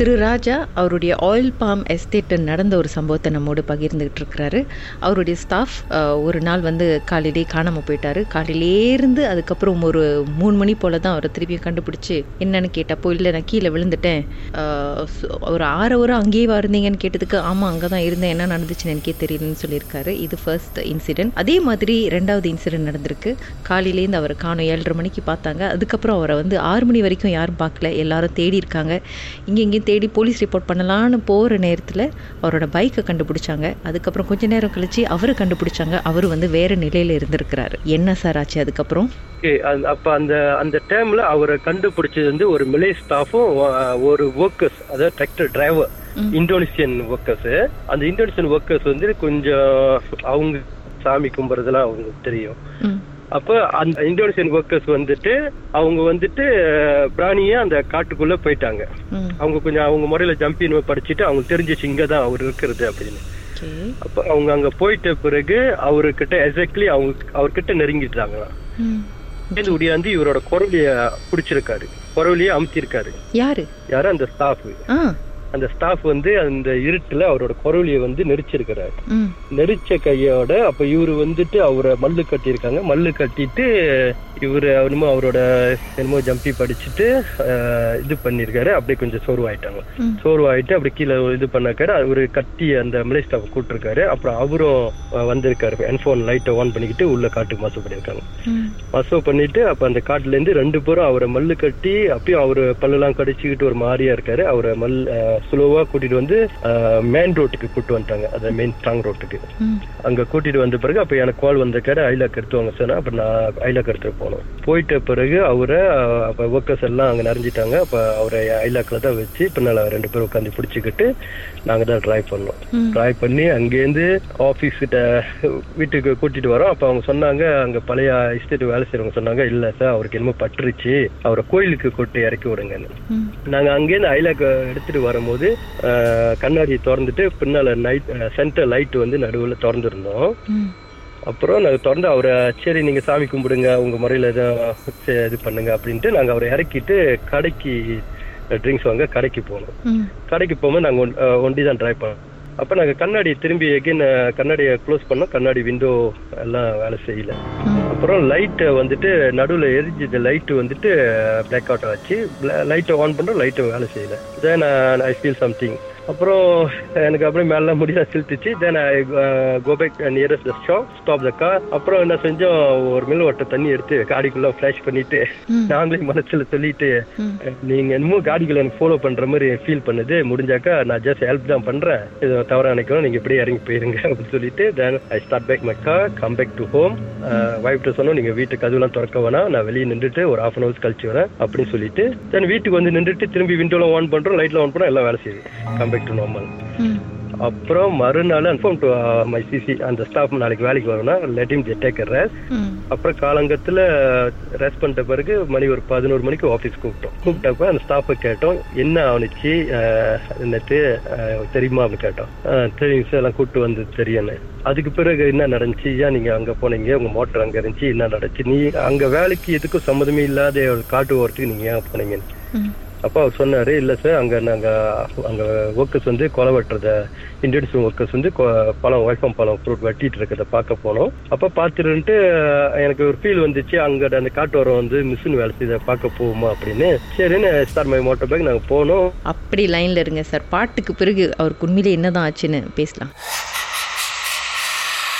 திரு ராஜா அவருடைய oil palm எஸ்டேட்டில் நடந்த ஒரு சம்பவத்தை நம்மோடு பகிர்ந்துகிட்டு இருக்கிறாரு அவருடைய ஸ்டாஃப் ஒரு நாள் வந்து காலையிலே காணாமல் போயிட்டாரு. காலையிலேருந்து அதுக்கப்புறம் ஒரு மூணு மணி போல தான் அவரை திருப்பியும் கண்டுபிடிச்சி என்னன்னு கேட்டப்போ இல்லை நான் கீழே விழுந்துட்டேன். ஒரு ஆறு ஒரு அங்கேயே இருந்தீங்கன்னு கேட்டதுக்கு ஆமாம் அங்கே தான் இருந்தேன். என்ன நடந்துச்சுன்னு எனக்கே தெரியலன்னு சொல்லியிருக்காரு. இது ஃபர்ஸ்ட் இன்சிடென்ட் அதே மாதிரி ரெண்டாவது இன்சிடென்ட் நடந்திருக்கு. காலையிலேருந்து அவரை காணும். ஏழரை மணிக்கு பார்த்தாங்க. அதுக்கப்புறம் அவரை வந்து ஆறு மணி வரைக்கும் யாரும் பார்க்கல. எல்லாரும் தேடி இருக்காங்க. இங்கே இங்கேயும் தேடி போலீஸ் ரிப்போர்ட் பண்ணலான்னு போகிற நேரத்தில் அவரோட பைக்கை கண்டுபிடிச்சாங்க. அதுக்கப்புறம் கொஞ்ச நேரம் கழிச்சு அவரை கண்டுபிடிச்சாங்க. அவர் வந்து வேற நிலையில இருந்திருக்கிறாரு. என்ன சார் ஆச்சு அதுக்கப்புறம்? அப்ப அந்த அந்த டைம்ல அவரை கண்டுபிடிச்சது வந்து ஒரு மிலே ஸ்டாஃபும் ஒரு ஒர்க்கர்ஸ் அதாவது டிராக்டர் டிரைவர் இந்தோனேசியன் ஒர்க்கர்ஸ் அந்த இந்தோனேசியன் ஒர்க்கர்ஸ் வந்து கொஞ்சம் அவங்க சாமி கும்பிட்றதுலாம் அவங்களுக்கு தெரியும். அப்ப அந்த இந்தோனேசியன் ஒர்க்கர்ஸ் வந்துட்டு அவங்க வந்துட்டு பிராணியா அந்த காட்டுக்குள்ள போயிட்டாங்க. அவங்க கொஞ்சம் அவங்க முறையில ஜம்பின் படிச்சுட்டு அவங்க தெரிஞ்சிச்சு இங்க தான் அவர் இருக்கிறது அப்படின்னு. அப்ப அவங்க அங்க போயிட்ட பிறகு அவர்கிட்ட எக்ஸாக்ட்லி அவங்க அவர்கிட்ட நெருங்கிட்டாங்களாம் சேர்ந்து உடையாந்து இவரோட குரலிய பிடிச்சிருக்காரு. குரலிய அமுத்திருக்காரு. யாரு? யாரு? அந்த ஸ்டாஃப் அந்த ஸ்டாஃப் வந்து அந்த இருட்டுல அவரோட குரலிய வந்து நெரிச்சிருக்கிறாரு. நெரிச்ச கையோட அப்ப இவரு வந்துட்டு அவரை மல்லு கட்டியிருக்காங்க. மல்லு கட்டிட்டு இவரு என்னமோ அவரோட என்னமோ ஜம்பி படிச்சுட்டு இது பண்ணிருக்காரு அப்படியே கொஞ்சம் சோர்வாயிட்டாங்க. சோர்வாயிட்டு அப்படி கீழே இது பண்ணாக்காரு. அவரு கட்டி அந்த மிலை ஸ்டாஃப் கூப்பிட்டுருக்காரு. அப்புறம் அவரும் வந்திருக்காரு. என்ஃபோன் லைட்டை ஆன் பண்ணிக்கிட்டு உள்ள காட்டுக்கு மாசம் பண்ணியிருக்காங்க. மசோ பண்ணிட்டு அப்ப அந்த காட்டுல இருந்து ரெண்டு பேரும் அவரை மல்லு கட்டி அப்பயும் அவரு பல்லெல்லாம் கடிச்சுக்கிட்டு ஒரு மாதிரியா இருக்காரு. அவரை மல் ஸ்லோவா கூட்டிட்டு வந்து மெயின் ரோட்டுக்கு கூட்டு வந்துட்டாங்க. அந்த மெயின் ஸ்ட்ராங் ரோட்டுக்கு அங்க கூட்டிட்டு வந்த பிறகு அப்ப எனக்கு கால் வந்திருக்காரு ஐலாக் எடுத்து வாங்க சொன்னா அப்ப நான் ஐலாக் எடுத்துட்டு போனோம். போயிட்ட பிறகு அவரை அப்ப ஒர்க்கர்ஸ் எல்லாம் அங்க நிறைஞ்சிட்டாங்க அப்ப அவரை ஐலாக்ல தான் வச்சு பின்னால ரெண்டு பேரும் உட்காந்து பிடிச்சிக்கிட்டு நாங்க தான் ட்ரை பண்ணோம். ம். ட்ரை பண்ணி அங்கேருந்து ஆபீஸ் கிட்ட வீட்டுக்கு கூட்டிட்டு வரோம். அப்ப அவங்க சொன்னாங்க அங்க பழைய எஸ்டேட் வேலை செய்யறவங்க சொன்னாங்க இல்ல சார் அவருக்கு என்னமோ பட்டுருச்சு. அவரை கோயிலுக்கு கொண்டு இறக்கி விடுங்கன்னு. ம். நாங்க அங்கேருந்து ஐலாக் எடுத்துட்டு வரும்போது அஹ், கண்ணாடி திறந்துட்டு பின்னால நைட் சென்டர் லைட் வந்து நடுவுல திறந்துருந்தோம். அப்புறம் நாங்க திறந்து அவரை சரி நீங்க சாமி கும்பிடுங்க உங்க முறையில எதுவும் இது பண்ணுங்க அப்படின்ட்டு நாங்க அவரை இறக்கிட்டு கடைக்கு ட்ரிங்க்ஸ் வாங்க கடைக்கு போனோம். கடைக்கு போகும்போது நாங்க ஒன்- அஹ், ஒண்டி தான் ட்ரை பண்ணோம். அப்ப நாங்க கண்ணாடி திரும்பி எகைன் கண்ணாடியை க்ளோஸ் பண்ணோம். கண்ணாடி விண்டோ எல்லாம் வேலை செய்யல. அப்புறம் லைட்டை வந்துட்டு நடுவில் எரிஞ்சது லைட்டு வந்துட்டு பிளாக் அவுட் ஆச்சு லைட்டை ஆன் பண்ணுறோம் லைட்டு வேலை செய்யல. தென் ஐ ஃபீல் சம்திங் அப்புறம் எனக்கு அப்படியே மேல முடியா சிலுத்துச்சு then I go back nearest the shop stop the car அப்புறம் என்ன செஞ்சோம்? ஒரு மில் வட்ட தண்ணி எடுத்து காடிக்குள்ள ஃபிளாஷ் பண்ணிட்டு. நாங்களே மனசுல சொல்லிட்டு. நீங்க என்னமோ காடிகளை எனக்கு ஃபாலோ பண்ற மாதிரி ஃபீல் பண்ணுது. முடிஞ்சாக்கா நான் ஜஸ்ட் ஹெல்ப் தான் பண்றேன். இது தவறா நினைக்கிறோம் நீங்க இப்படியே இறங்கி போயிருங்க அப்படின்னு சொல்லிட்டு then I start back my car come back to home வைஃப்ட்ட சொன்னோம் நீங்க வீட்டு கதவுலாம் திறக்க வேணாம். நான் வெளியே நின்றுட்டு ஒரு ஹாஃப் அன் ஹவர்ஸ் கழிச்சு வரேன் அப்படின்னு சொல்லிட்டு தென் வீட்டுக்கு வந்து நின்றுட்டு திரும்பி விண்டோலாம் ஆன் பண்றோம் லைட்லாம் ஆன் பண்ணோம் எல்லாம் வேலை செய்யுது. கம் பேக் டு நார்மல் அப்புறம் மறுநாள் இன்ஃபார்ம் டு மை சிசி அந்த ஸ்டாஃப் நாளைக்கு வேலைக்கு வரணும்னா லெட் இம் டேக் ரெஸ்ட் அப்புறம் காலங்கத்துல ரெஸ்ட் பண்ணிட்ட பிறகு மணி ஒரு பதினோரு மணிக்கு ஆஃபீஸ் கூப்பிட்டோம். கூப்பிட்டப்ப அந்த ஸ்டாஃபை கேட்டோம் என்ன ஆனிச்சு என்னத்து அஹ், தெரியுமா? அப்படின்னு கேட்டோம். "அஹ், தெரியும் சார் எல்லாம் கூப்பிட்டு வந்து தெரியும்னு. அதுக்கு பிறகு என்ன நடந்துச்சு? ஏன் நீங்க அங்க போனீங்க? உங்க மோட்டர் அங்க இருந்துச்சு. என்ன நடந்துச்சு? நீ அங்க வேலைக்கு எதுக்கும் சம்மந்தமே இல்லாத ஒரு காட்டு ஓரத்துக்கு நீங்க ஏன் போனீங்கன்னு? ம் அப்போ அவர் சொன்னாரு இல்ல சார் அங்க நாங்க அங்க ஒர்க்கர்ஸ் வந்து கொலை வெட்டுறத இந்தியன்ஸ் ஒர்க்கர்ஸ் வந்து கொ- பழம் வைஃபம் பழம் ஃப்ரூட் வெட்டிட்டு இருக்கிறத பார்க்க போனோம். அப்ப பார்த்துருன்ட்டு எனக்கு ஒரு ஃபீல் வந்துச்சு அங்க அந்த காட்டோரம் வந்து மிஷின் வேலை செய்த பார்க்க போவோமா அப்படின்னு. சரின்னு ஸ்டார் மை மோட்டர் பைக் நாங்க போனோம். அப்படி லைன்ல இருங்க சார் பாட்டுக்கு பிறகு அவருக்கு உண்மையிலே என்னதான் ஆச்சுன்னு பேசலாம்.